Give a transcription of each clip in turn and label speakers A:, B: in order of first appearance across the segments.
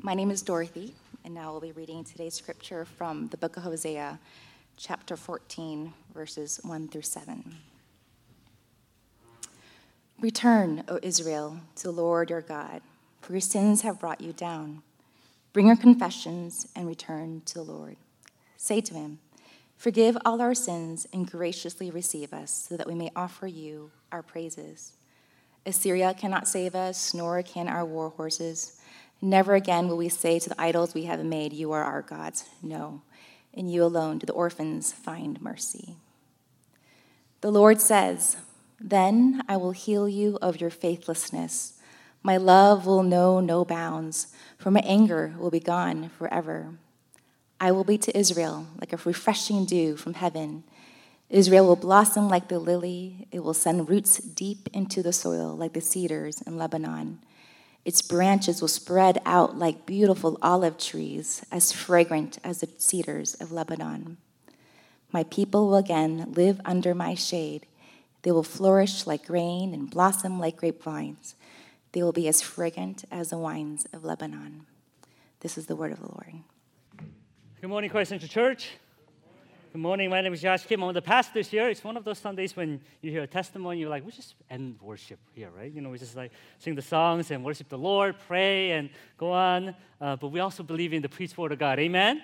A: My name is Dorothy, and now we'll be reading today's scripture from the book of Hosea, chapter 14, verses 1 through 7. Return, O Israel, to the Lord your God, for your sins have brought you down. Bring your confessions and return to the Lord. Say to him, Forgive all our sins and graciously receive us, so that we may offer you our praises. Assyria cannot save us, nor can our war horses. Never again will we say to the idols we have made, You are our gods. No, in you alone do the orphans find mercy. The Lord says, Then I will heal you of your faithlessness. My love will know no bounds, for my anger will be gone forever. I will be to Israel like a refreshing dew from heaven. Israel will blossom like the lily. It will send roots deep into the soil like the cedars in Lebanon. Its branches will spread out like beautiful olive trees, as fragrant as the cedars of Lebanon. My people will again live under my shade. They will flourish like grain and blossom like grapevines. They will be as fragrant as the wines of Lebanon. This is the word of the Lord.
B: Good morning, Christ Central Church. Good morning. My name is Josh Kim. I'm the pastor here. It's one of those Sundays when you hear a testimony, you're like, we just end worship here, right? You know, we just like sing the songs and worship the Lord, pray, and go on. Uh, but we also believe in the preached word of God. Amen?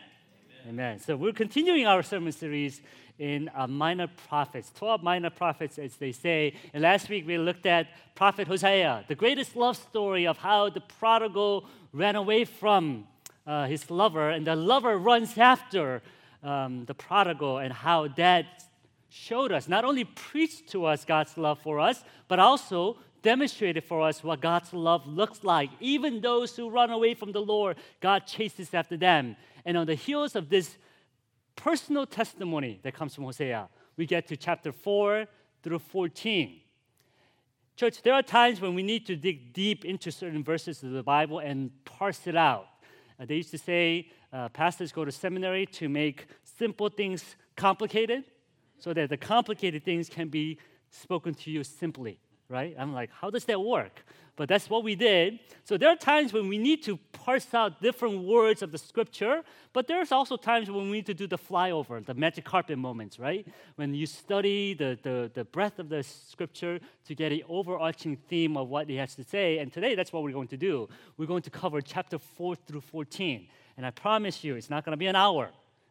B: Amen. Amen. So we're continuing our sermon series in uh, minor prophets, 12 minor prophets, as they say. And last week we looked at Prophet Hosea, the greatest love story of how the prodigal ran away from uh, his lover, and the lover runs after um, the prodigal, and how that showed us, not only preached to us God's love for us, but also demonstrated for us what God's love looks like. Even those who run away from the Lord, God chases after them. And on the heels of this personal testimony that comes from Hosea, we get to chapter 4 through 14. Church, there are times when we need to dig deep into certain verses of the Bible and parse it out. Uh, they used to say uh, pastors go to seminary to make simple things complicated so that the complicated things can be spoken to you simply, right? I'm like, how does that work? But that's what we did. So there are times when we need to parse out different words of the scripture, but there's also times when we need to do the flyover, the magic carpet moments, right? When you study the, the, the breadth of the scripture to get an overarching theme of what it has to say. And today, that's what we're going to do. We're going to cover chapter 4 through 14. And I promise you, it's not going to be an hour.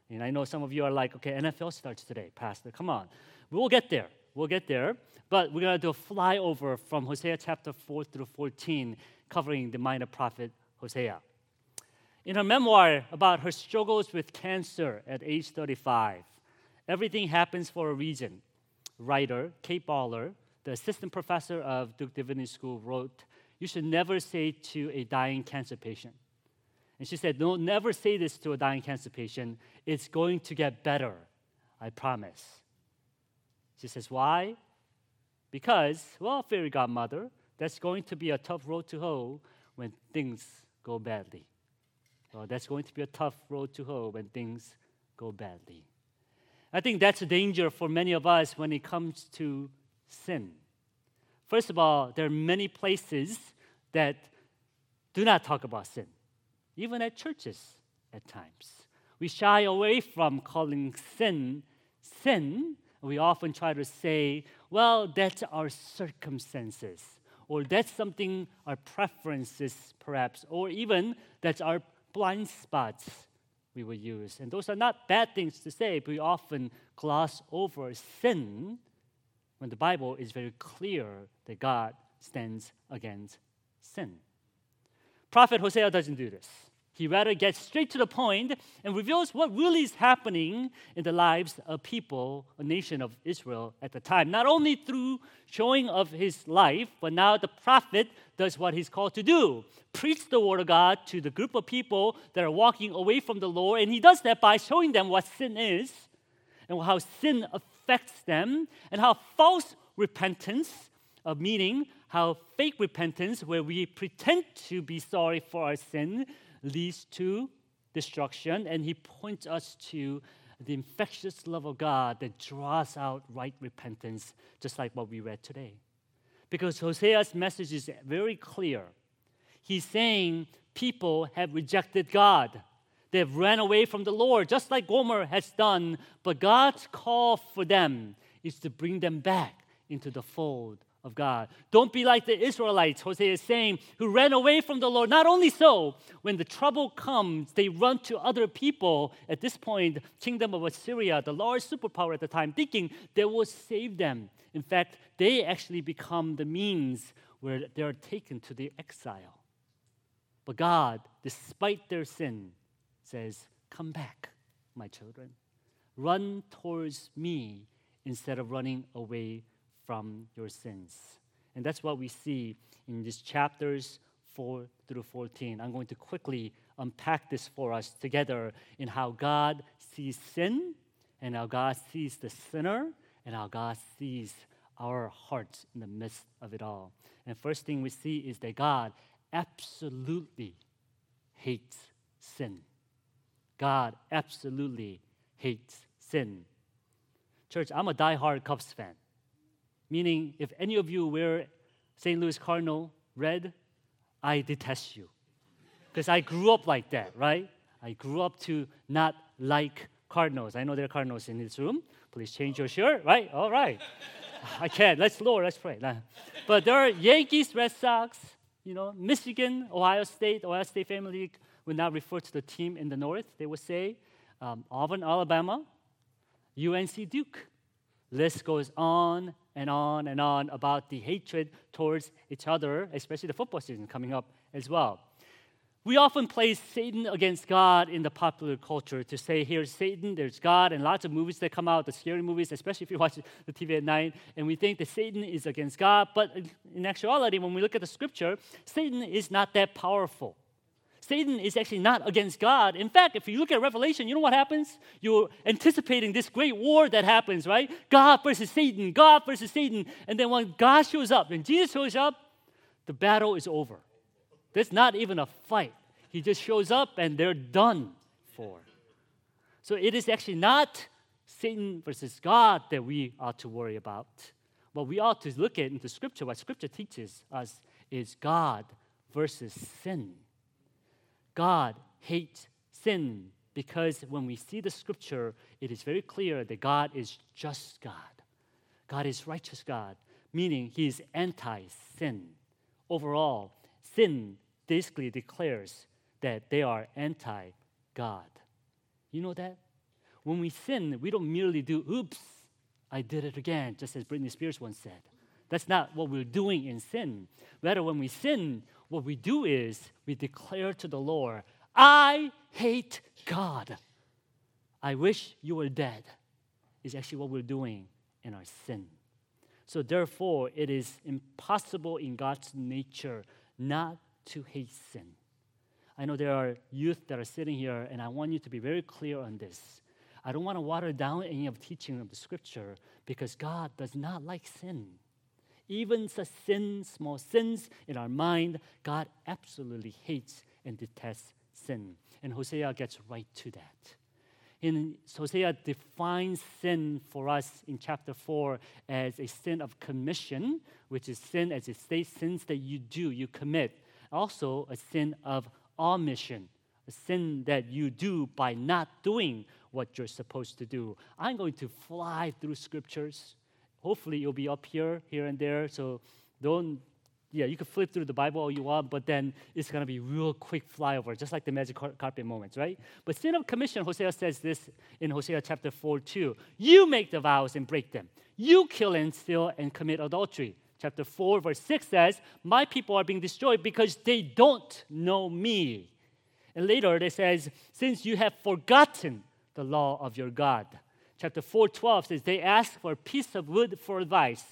B: And I know some of you are like, okay, NFL starts today, Pastor, come on. We'll get there. We'll get there. But we're going to do a flyover from Hosea chapter 4 through 14, covering the minor prophet Hosea. In her memoir about her struggles with cancer at age 35, Everything Happens for a Reason, writer Kate Bowler, the assistant professor of Duke Divinity School, wrote, You should never say to a dying cancer patient, and she said, No, never say this to a dying cancer patient. It's going to get better. I promise. She says, Why? Because, well, fairy godmother, that's going to be a tough road to hoe when things go badly. Well, that's going to be a tough road to hoe when things go badly. I think that's a danger for many of us when it comes to sin. First of all, there are many places that do not talk about sin, even at churches at times. We shy away from calling sin sin. We often try to say, well, that's our circumstances, or that's something our preferences, perhaps, or even that's our blind spots we will use. And those are not bad things to say, but we often gloss over sin when the Bible is very clear that God stands against sin. Prophet Hosea doesn't do this. He rather gets straight to the point and reveals what really is happening in the lives of people, a nation of Israel at the time. Not only through showing of his life, but now the prophet does what he's called to do preach the word of God to the group of people that are walking away from the Lord. And he does that by showing them what sin is and how sin affects them and how false repentance, of meaning how fake repentance, where we pretend to be sorry for our sin, leads to destruction, and he points us to the infectious love of God that draws out right repentance, just like what we read today. Because Hosea's message is very clear. He's saying people have rejected God. They've ran away from the Lord, just like Gomer has done. But God's call for them is to bring them back into the fold of God. Don't be like the Israelites, Hosea is saying, who ran away from the Lord. Not only so, when the trouble comes, they run to other people. At this point, kingdom of Assyria, the large superpower at the time, thinking they will save them. In fact, they actually become the means where they are taken to the exile. But God, despite their sin, says, Come back, my children. Run towards me instead of running away from your sins. And that's what we see in these chapters 4 through 14. I'm going to quickly unpack this for us together in how God sees sin and how God sees the sinner and how God sees our hearts in the midst of it all. And first thing we see is that God absolutely hates sin. God absolutely hates sin. Church, I'm a die-hard Cubs fan. Meaning, if any of you wear St. Louis Cardinal red, I detest you. Because I grew up like that, right? I grew up to not like Cardinals. I know there are Cardinals in this room. Please change your shirt, right? All right. I can't. Let's Lord, let's pray. But there are Yankees, Red Sox, you know, Michigan, Ohio State, Ohio State Family League would not refer to the team in the north. They would say um, Auburn, Alabama, UNC Duke. List goes on and on and on about the hatred towards each other, especially the football season coming up as well. We often place Satan against God in the popular culture to say, here's Satan, there's God, and lots of movies that come out, the scary movies, especially if you watch the TV at night, and we think that Satan is against God. But in actuality, when we look at the scripture, Satan is not that powerful. Satan is actually not against God. In fact, if you look at Revelation, you know what happens? You're anticipating this great war that happens, right? God versus Satan, God versus Satan. And then when God shows up, when Jesus shows up, the battle is over. There's not even a fight. He just shows up and they're done for. So it is actually not Satan versus God that we ought to worry about. What we ought to look at into Scripture, what Scripture teaches us, is God versus sin. God hates sin because when we see the Scripture, it is very clear that God is just God. God is righteous God, meaning He is anti sin. Overall, sin basically declares that they are anti God. You know that? When we sin, we don't merely do, oops, I did it again, just as Britney Spears once said. That's not what we're doing in sin. Rather, when we sin, what we do is we declare to the Lord, I hate God. I wish you were dead, is actually what we're doing in our sin. So, therefore, it is impossible in God's nature not to hate sin. I know there are youth that are sitting here, and I want you to be very clear on this. I don't want to water down any of the teaching of the scripture because God does not like sin. Even the sins, small sins in our mind, God absolutely hates and detests sin. And Hosea gets right to that. In Hosea defines sin for us in chapter 4 as a sin of commission, which is sin as it states sins that you do, you commit also a sin of omission, a sin that you do by not doing what you're supposed to do. I'm going to fly through scriptures. Hopefully, you'll be up here, here and there. So don't, yeah, you can flip through the Bible all you want, but then it's going to be real quick flyover, just like the magic carpet moments, right? But sin of commission, Hosea says this in Hosea chapter 4 2. You make the vows and break them. You kill and steal and commit adultery chapter 4, verse 6 says, My people are being destroyed because they don't know me. And later it says, Since you have forgotten the law of your God. Chapter 4, 12 says, They ask for a piece of wood for advice.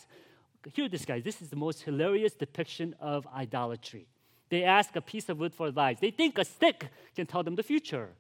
B: Hear this, guys. This is the most hilarious depiction of idolatry. They ask a piece of wood for advice. They think a stick can tell them the future.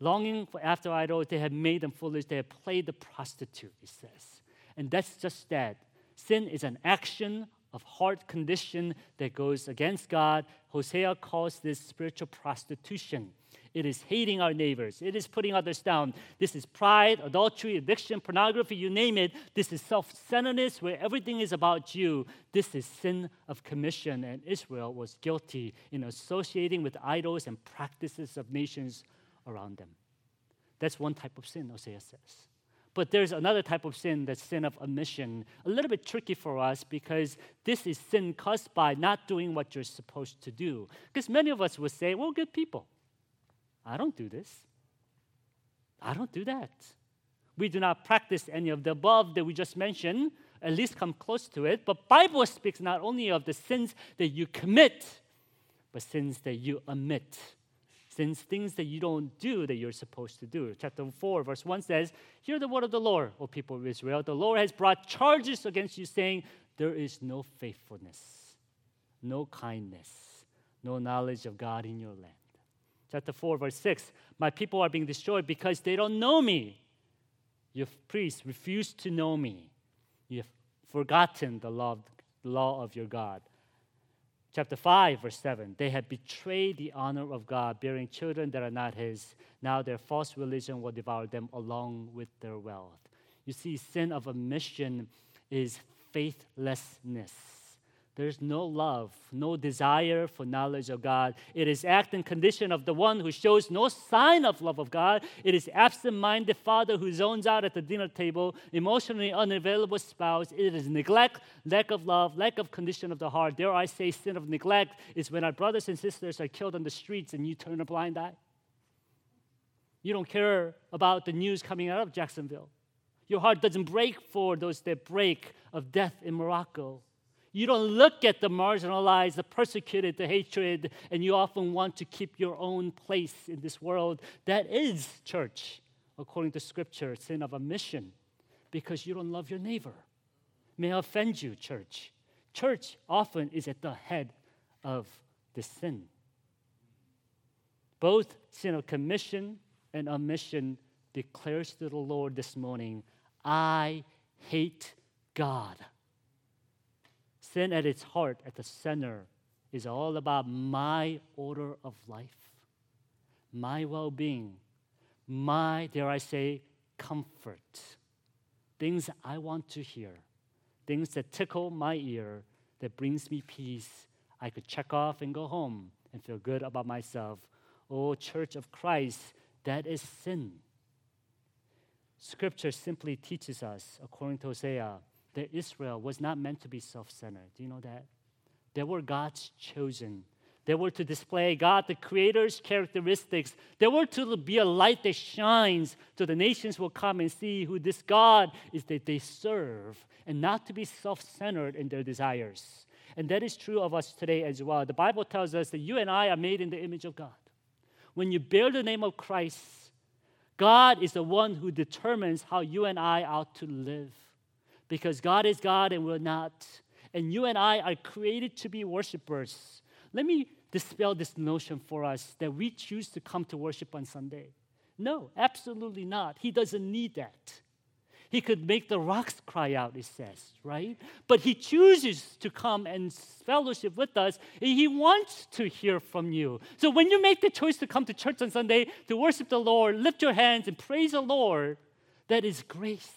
B: Longing for after idols, they have made them foolish. They have played the prostitute, he says. And that's just that. Sin is an action of heart condition that goes against God. Hosea calls this spiritual prostitution. It is hating our neighbors. It is putting others down. This is pride, adultery, addiction, pornography, you name it. This is self centeredness where everything is about you. This is sin of commission. And Israel was guilty in associating with idols and practices of nations around them. That's one type of sin, Hosea says. But there's another type of sin that's sin of omission. A little bit tricky for us because this is sin caused by not doing what you're supposed to do. Because many of us would say, well, good people. I don't do this. I don't do that. We do not practice any of the above that we just mentioned, at least come close to it. But Bible speaks not only of the sins that you commit, but sins that you omit. Sins, things that you don't do that you're supposed to do. Chapter 4, verse 1 says, Hear the word of the Lord, O people of Israel. The Lord has brought charges against you, saying, There is no faithfulness, no kindness, no knowledge of God in your land chapter 4, verse 6 My people are being destroyed because they don't know me. Your priests refuse to know me. You have forgotten the law, the law of your God. Chapter 5, verse 7 They have betrayed the honor of God, bearing children that are not His. Now their false religion will devour them along with their wealth. You see, sin of omission is faithlessness. There's no love, no desire for knowledge of God. It is act and condition of the one who shows no sign of love of God. It is absent-minded father who zones out at the dinner table, emotionally unavailable spouse. It is neglect, lack of love, lack of condition of the heart. Dare I say, sin of neglect is when our brothers and sisters are killed on the streets and you turn a blind eye. You don't care about the news coming out of Jacksonville. Your heart doesn't break for those that break of death in Morocco. You don't look at the marginalized, the persecuted, the hatred, and you often want to keep your own place in this world. That is church, according to scripture, sin of omission, because you don't love your neighbor. May I offend you, church. Church often is at the head of the sin. Both sin of commission and omission declares to the Lord this morning, I hate God. Sin at its heart, at the center, is all about my order of life, my well being, my, dare I say, comfort. Things I want to hear, things that tickle my ear, that brings me peace. I could check off and go home and feel good about myself. Oh, Church of Christ, that is sin. Scripture simply teaches us, according to Hosea, that Israel was not meant to be self centered. Do you know that? They were God's chosen. They were to display God, the Creator's characteristics. They were to be a light that shines so the nations will come and see who this God is that they serve and not to be self centered in their desires. And that is true of us today as well. The Bible tells us that you and I are made in the image of God. When you bear the name of Christ, God is the one who determines how you and I ought to live because God is God and we're not. And you and I are created to be worshipers. Let me dispel this notion for us that we choose to come to worship on Sunday. No, absolutely not. He doesn't need that. He could make the rocks cry out, it says, right? But he chooses to come and fellowship with us. He wants to hear from you. So when you make the choice to come to church on Sunday to worship the Lord, lift your hands and praise the Lord, that is grace.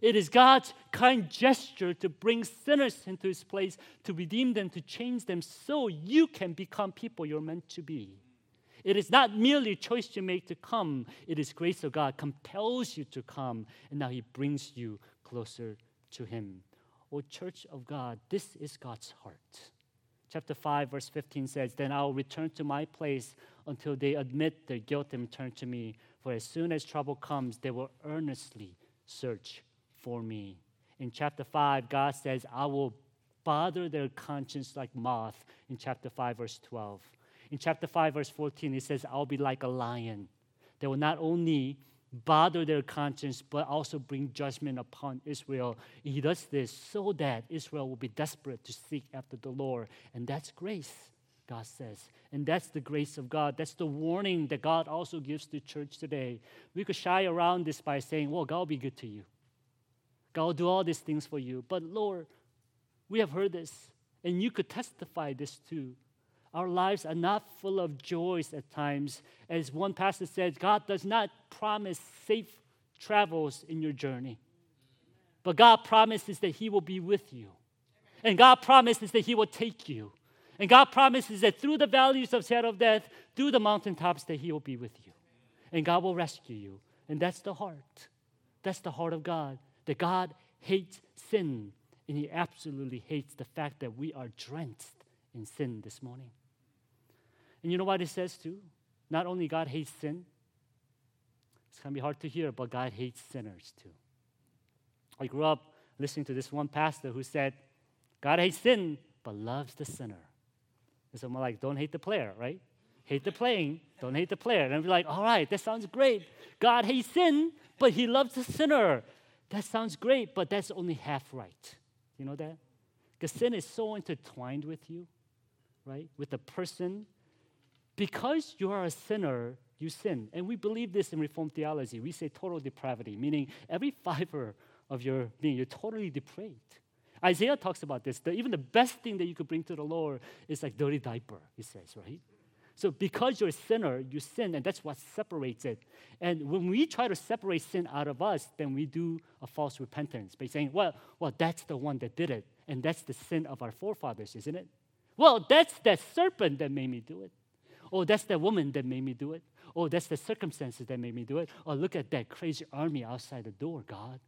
B: It is God's kind gesture to bring sinners into his place, to redeem them, to change them so you can become people you're meant to be. It is not merely a choice you make to come, it is grace of God compels you to come, and now he brings you closer to him. O church of God, this is God's heart. Chapter 5, verse 15 says, Then I will return to my place until they admit their guilt and turn to me. For as soon as trouble comes, they will earnestly search for me. In chapter 5, God says, I will bother their conscience like moth. In chapter 5, verse 12. In chapter 5, verse 14, it says, I'll be like a lion. They will not only bother their conscience, but also bring judgment upon Israel. He does this so that Israel will be desperate to seek after the Lord. And that's grace, God says. And that's the grace of God. That's the warning that God also gives to church today. We could shy around this by saying, well, God will be good to you. God will do all these things for you. But Lord, We have heard this, and you could testify this too. Our lives are not full of joys at times. As one pastor said, God does not promise safe travels in your journey. But God promises that He will be with you. And God promises that He will take you. And God promises that through the valleys of shadow of death, through the mountaintops, that He will be with you. And God will rescue you. And that's the heart. That's the heart of God. God hates sin. And He absolutely hates the fact that we are drenched in sin this morning. And you know what it says too? Not only God hates sin, it's to be hard to hear, but God hates sinners too. I grew up listening to this one pastor who said, God hates sin, but loves the sinner. And so I'm like, don't hate the player, right? Hate the playing, don't hate the player. And be like, all right, that sounds great. God hates sin, but he loves the sinner. That sounds great, but that's only half right. You know that? Because sin is so intertwined with you, right? With the person. Because you are a sinner, you sin. And we believe this in Reformed theology. We say total depravity, meaning every fiber of your being, you're totally depraved. Isaiah talks about this. That even the best thing that you could bring to the Lord is like dirty diaper, he says, right? So because you're a sinner, you sin, and that's what separates it. And when we try to separate sin out of us, then we do a false repentance by saying, well, well, that's the one that did it, and that's the sin of our forefathers, isn't it? Well, that's that serpent that made me do it. Oh, that's that woman that made me do it. Oh, that's the circumstances that made me do it. Oh, look at that crazy army outside the door, God.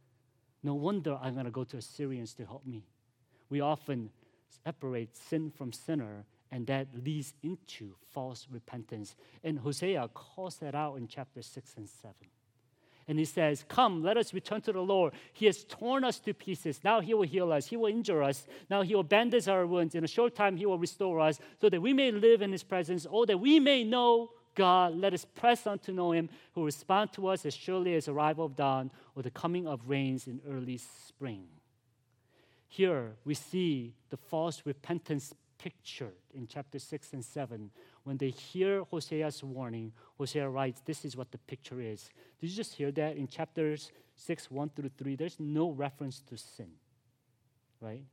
B: No wonder I'm going to go to Assyrians to help me. We often separate sin from sinner, and that leads into false repentance. And Hosea calls that out in chapter 6 and 7. And he says, Come, let us return to the Lord. He has torn us to pieces. Now he will heal us. He will injure us. Now he will bandage our wounds. In a short time, he will restore us so that we may live in his presence, or that we may know God, let us press on to know him who will respond to us as surely as the arrival of dawn or the coming of rains in early spring. Here we see the false repentance pictured in chapter 6 and 7. When they hear Hosea's warning, Hosea writes, This is what the picture is. Did you just hear that in chapters 6, 1 through 3? There's no reference to sin, right?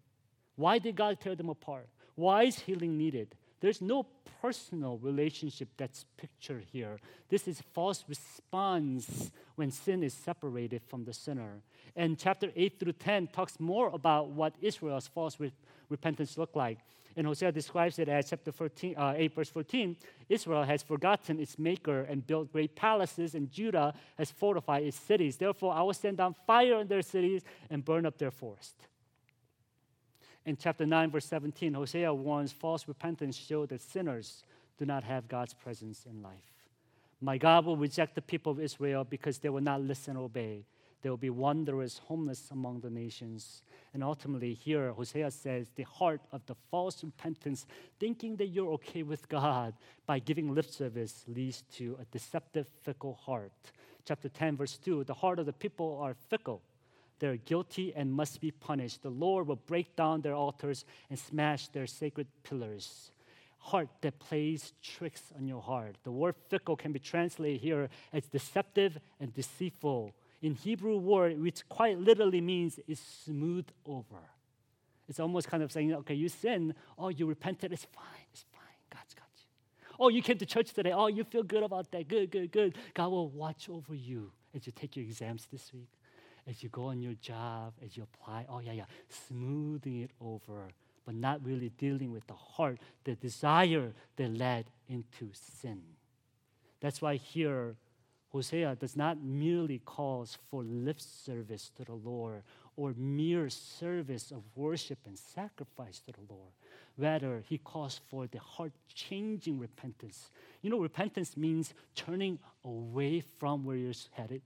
B: Why did God tear them apart? Why is healing needed? There's no personal relationship that's pictured here. This is false response when sin is separated from the sinner. And chapter 8 through 10 talks more about what Israel's false re- repentance looked like. And Hosea describes it as chapter 14, uh, 8, verse 14 Israel has forgotten its maker and built great palaces, and Judah has fortified its cities. Therefore, I will send down fire on their cities and burn up their forest in chapter 9, verse 17, Hosea warns false repentance show that sinners do not have God's presence in life. My God will reject the people of Israel because they will not listen or obey. They will be wanderers, homeless among the nations. And ultimately, here, Hosea says the heart of the false repentance, thinking that you're okay with God by giving lip service, leads to a deceptive, fickle heart. Chapter 10, verse 2 the heart of the people are fickle. They're guilty and must be punished. The Lord will break down their altars and smash their sacred pillars. Heart that plays tricks on your heart. The word fickle can be translated here as deceptive and deceitful. In Hebrew word, which quite literally means is smooth over. It's almost kind of saying, okay, you sin, oh, you repented, it's fine, it's fine, God's got you. Oh, you came to church today, oh, you feel good about that, good, good, good. God will watch over you as you take your exams this week as you go on your job, as you apply, oh, yeah, yeah, smoothing it over, but not really dealing with the heart, the desire that led into sin. That's why here, Hosea does not merely calls for lip service to the Lord or mere service of worship and sacrifice to the Lord. Rather, he calls for the heart changing repentance. You know, repentance means turning away from where you're headed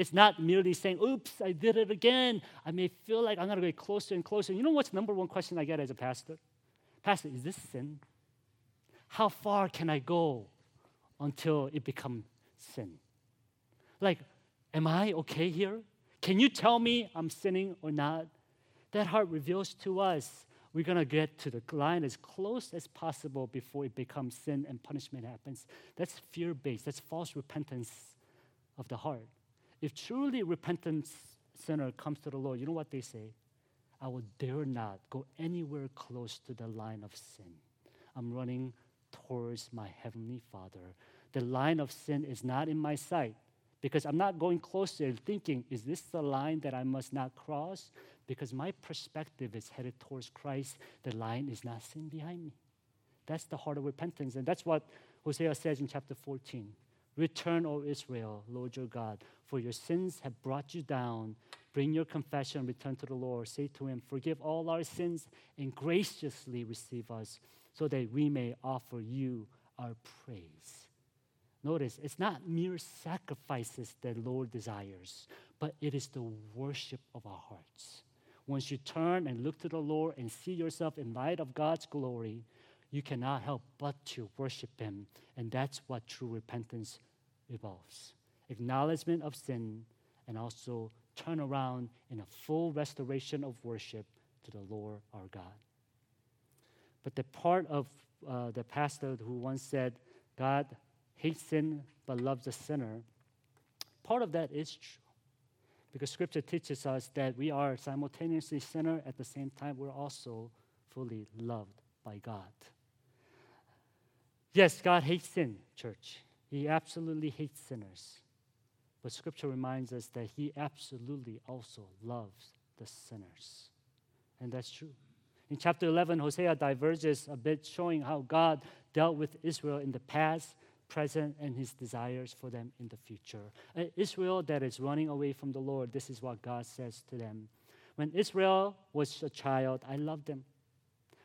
B: it's not merely saying, oops, I did it again. I may feel like I'm going to get closer and closer. You know what's the number one question I get as a pastor? Pastor, is this sin? How far can I go until it becomes sin? Like, am I okay here? Can you tell me I'm sinning or not? That heart reveals to us we're going to get to the line as close as possible before it becomes sin and punishment happens. That's fear based, that's false repentance of the heart. If truly repentant sinner comes to the Lord, you know what they say? I will dare not go anywhere close to the line of sin. I'm running towards my Heavenly Father. The line of sin is not in my sight because I'm not going closer and thinking, is this the line that I must not cross? Because my perspective is headed towards Christ. The line is not sin behind me. That's the heart of repentance. And that's what Hosea says in chapter 14. Return, O Israel, Lord your God, for your sins have brought you down. Bring your confession, return to the Lord. Say to him, Forgive all our sins and graciously receive us, so that we may offer you our praise. Notice, it's not mere sacrifices that Lord desires, but it is the worship of our hearts. Once you turn and look to the Lord and see yourself in light of God's glory, you cannot help but to worship Him. And that's what true repentance involves acknowledgement of sin and also turn around in a full restoration of worship to the Lord our God. But the part of uh, the pastor who once said, God hates sin but loves the sinner, part of that is true. Because scripture teaches us that we are simultaneously sinner at the same time we're also fully loved by God. Yes, God hates sin, church. He absolutely hates sinners. But scripture reminds us that he absolutely also loves the sinners. And that's true. In chapter 11, Hosea diverges a bit, showing how God dealt with Israel in the past, present, and his desires for them in the future. Israel that is running away from the Lord, this is what God says to them. When Israel was a child, I loved them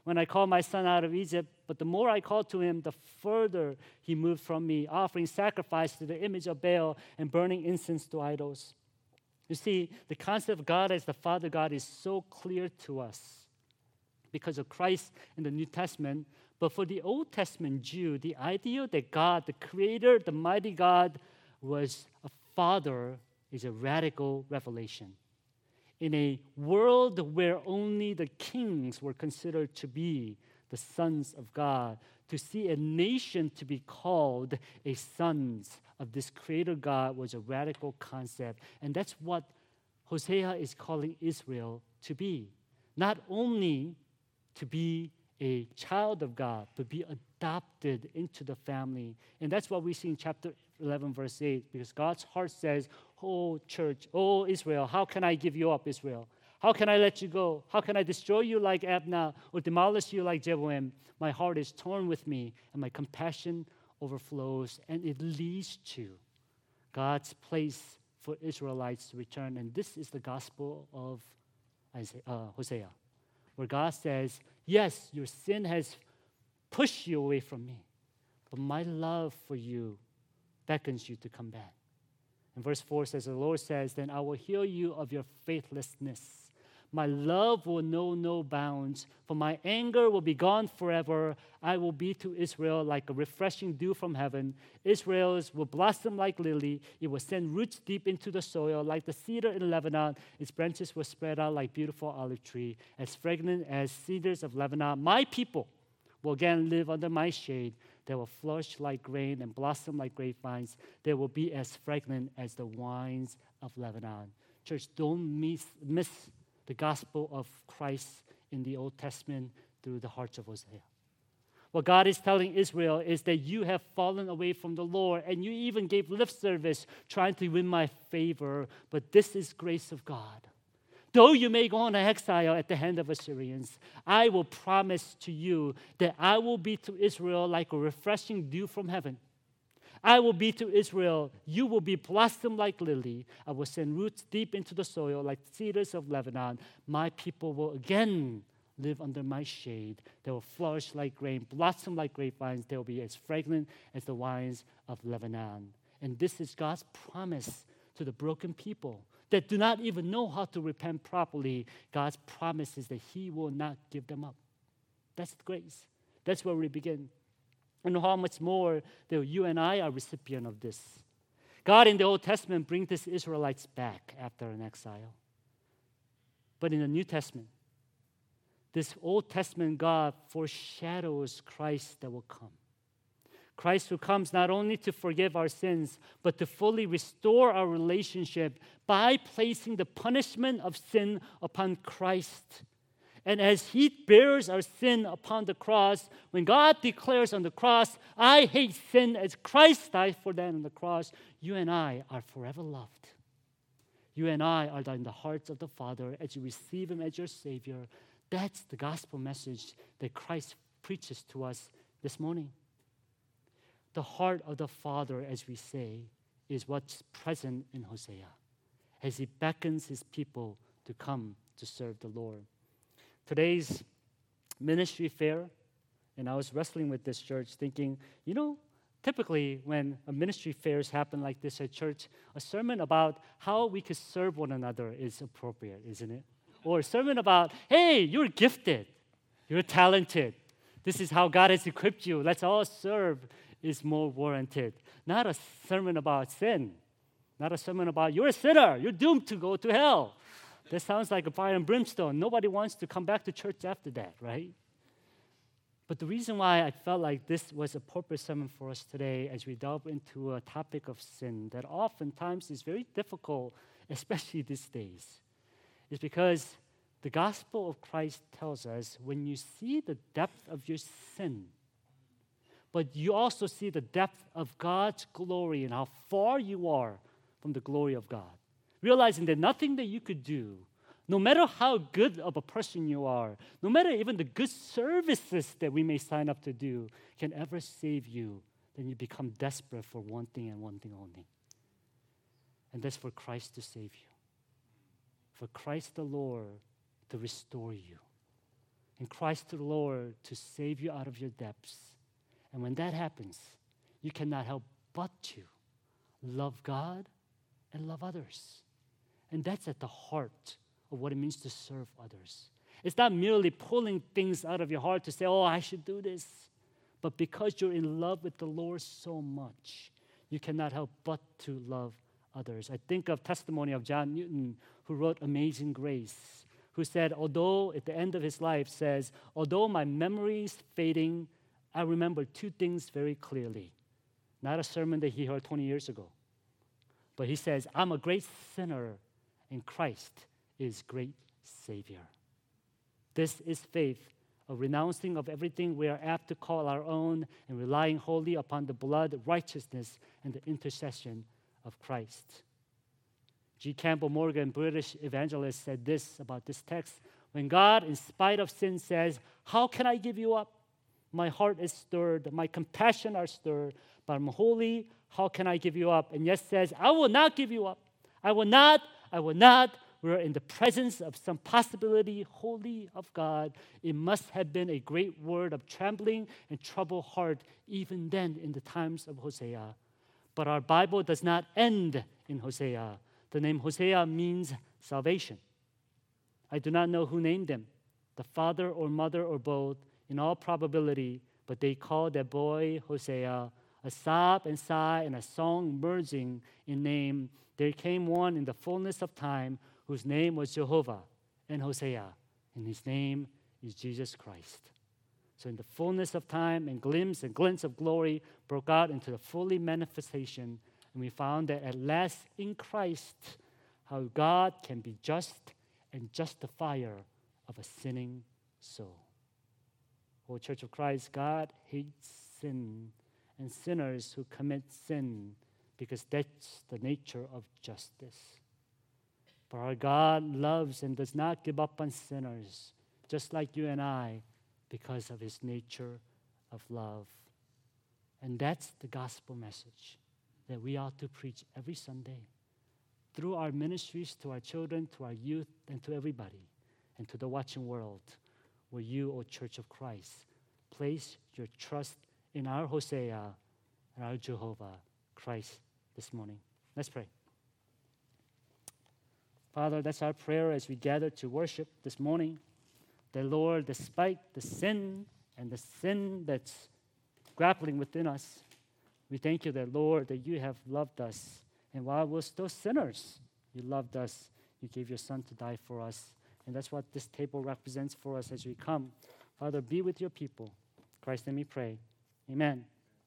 B: when I called my son out of Egypt, but the more I called to him, the further he moved from me, offering sacrifice to the image of Baal and burning incense to idols. You see, the concept of God as the Father God is so clear to us because of Christ in the New Testament. But for the Old Testament Jew, the idea that God, the Creator, the mighty God, was a father is a radical revelation in a world where only the kings were considered to be the sons of God, to see a nation to be called a sons of this creator God was a radical concept. And that's what Hosea is calling Israel to be. Not only to be a child of God, but be adopted into the family. And that's what we see in chapter 11, verse 8, because God's heart says, Oh, church, oh, Israel, how can I give you up, Israel? How can I let you go? How can I destroy you like Admah or demolish you like Zeboim? My heart is torn with me, and my compassion overflows, and it leads to God's place for Israelites to return. And this is the gospel of Isaiah, uh, Hosea, where God says, Yes, your sin has pushed you away from me, but my love for you beckons you to come back. And verse 4 says, The Lord says, Then I will heal you of your faithlessness. My love will know no bounds, for my anger will be gone forever. I will be to Israel like a refreshing dew from heaven. Israel's will blossom like lily. It will send roots deep into the soil, like the cedar in Lebanon. Its branches will spread out like beautiful olive tree, as fragrant as cedars of Lebanon. My people will again live under my shade. They will flourish like grain and blossom like grapevines. They will be as fragrant as the wines of Lebanon. Church, don't miss, miss the gospel of Christ in the Old Testament through the hearts of Hosea. What God is telling Israel is that you have fallen away from the Lord and you even gave lip service trying to win my favor, but this is grace of God. Though you may go on exile at the hand of Assyrians, I will promise to you that I will be to Israel like a refreshing dew from heaven. I will be to Israel, you will be blossom like lily. I will send roots deep into the soil like cedars of Lebanon. My people will again live under my shade. They will flourish like grain, blossom like grapevines. They will be as fragrant as the wines of Lebanon. And this is God's promise to the broken people that do not even know how to repent properly, God's promise is that He will not give them up. That's grace. That's where we begin. And how much more that you and I are recipient of this. God in the Old Testament brings the Israelites back after an exile. But in the New Testament, this Old Testament God foreshadows Christ that will come. Christ who comes not only to forgive our sins, but to fully restore our relationship by placing the punishment of sin upon Christ. And as He bears our sin upon the cross, when God declares on the cross, I hate sin as Christ died for them on the cross, you and I are forever loved. You and I are in the hearts of the Father as you receive Him as your Savior. That's the gospel message that Christ preaches to us this morning. The heart of the Father, as we say, is what's present in Hosea as he beckons his people to come to serve the Lord. Today's ministry fair, and I was wrestling with this church thinking, you know, typically when a ministry fairs happen like this at church, a sermon about how we could serve one another is appropriate, isn't it? Or a sermon about, hey, you're gifted, you're talented. This is how God has equipped you. Let's all serve is more warranted. Not a sermon about sin, not a sermon about you're a sinner, you're doomed to go to hell. That sounds like a fire and brimstone. Nobody wants to come back to church after that, right? But the reason why I felt like this was a appropriate sermon for us today as we delve into a topic of sin that oftentimes is very difficult, especially these days, is because the gospel of Christ tells us when you see the depth of your sin, but you also see the depth of God's glory and how far you are from the glory of God. Realizing that nothing that you could do, no matter how good of a person you are, no matter even the good services that we may sign up to do, can ever save you, then you become desperate for one thing and one thing only. And that's for Christ to save you, for Christ the Lord to restore you, and Christ the Lord to save you out of your depths. And when that happens, you cannot help but to love God and love others. And that's at the heart of what it means to serve others. It's not merely pulling things out of your heart to say, oh, I should do this. But because you're in love with the Lord so much, you cannot help but to love others. I think of testimony of John Newton, who wrote Amazing Grace, who said, although at the end of his life says, although my memory is fading, I remember two things very clearly. Not a sermon that he heard 20 years ago, but he says, I'm a great sinner, and Christ is great Savior. This is faith, a renouncing of everything we are apt to call our own and relying wholly upon the blood, righteousness, and the intercession of Christ. G. Campbell Morgan, British evangelist, said this about this text When God, in spite of sin, says, How can I give you up? My heart is stirred, my compassion are stirred, but I'm holy, how can I give you up? And yes says, I will not give you up. I will not, I will not. We're in the presence of some possibility wholly of God. It must have been a great word of trembling and troubled heart, even then in the times of Hosea. But our Bible does not end in Hosea. The name Hosea means salvation. I do not know who named him, the father or mother or both, in all probability, but they called their boy Hosea a sob and sigh and a song merging in name, there came one in the fullness of time whose name was Jehovah and Hosea, and his name is Jesus Christ. So, in the fullness of time and glimpse and glints of glory broke out into the fully manifestation, and we found that at last in Christ, how God can be just and justifier of a sinning soul. Oh, Church of Christ, God hates sin and sinners who commit sin because that's the nature of justice. But our God loves and does not give up on sinners, just like you and I, because of his nature of love. And that's the gospel message that we ought to preach every Sunday through our ministries to our children, to our youth, and to everybody, and to the watching world, where you, O Church of Christ, place your trust in our Hosea and our Jehovah Christ this morning. Let's pray. Father, that's our prayer as we gather to worship this morning. The Lord, despite the sin and the sin that's grappling within us, we thank you that, Lord, that you have loved us. And while we're still sinners, you loved us. You gave your Son to die for us. And that's what this table represents for us as we come. Father, be with your people. Christ, let me pray. Amen.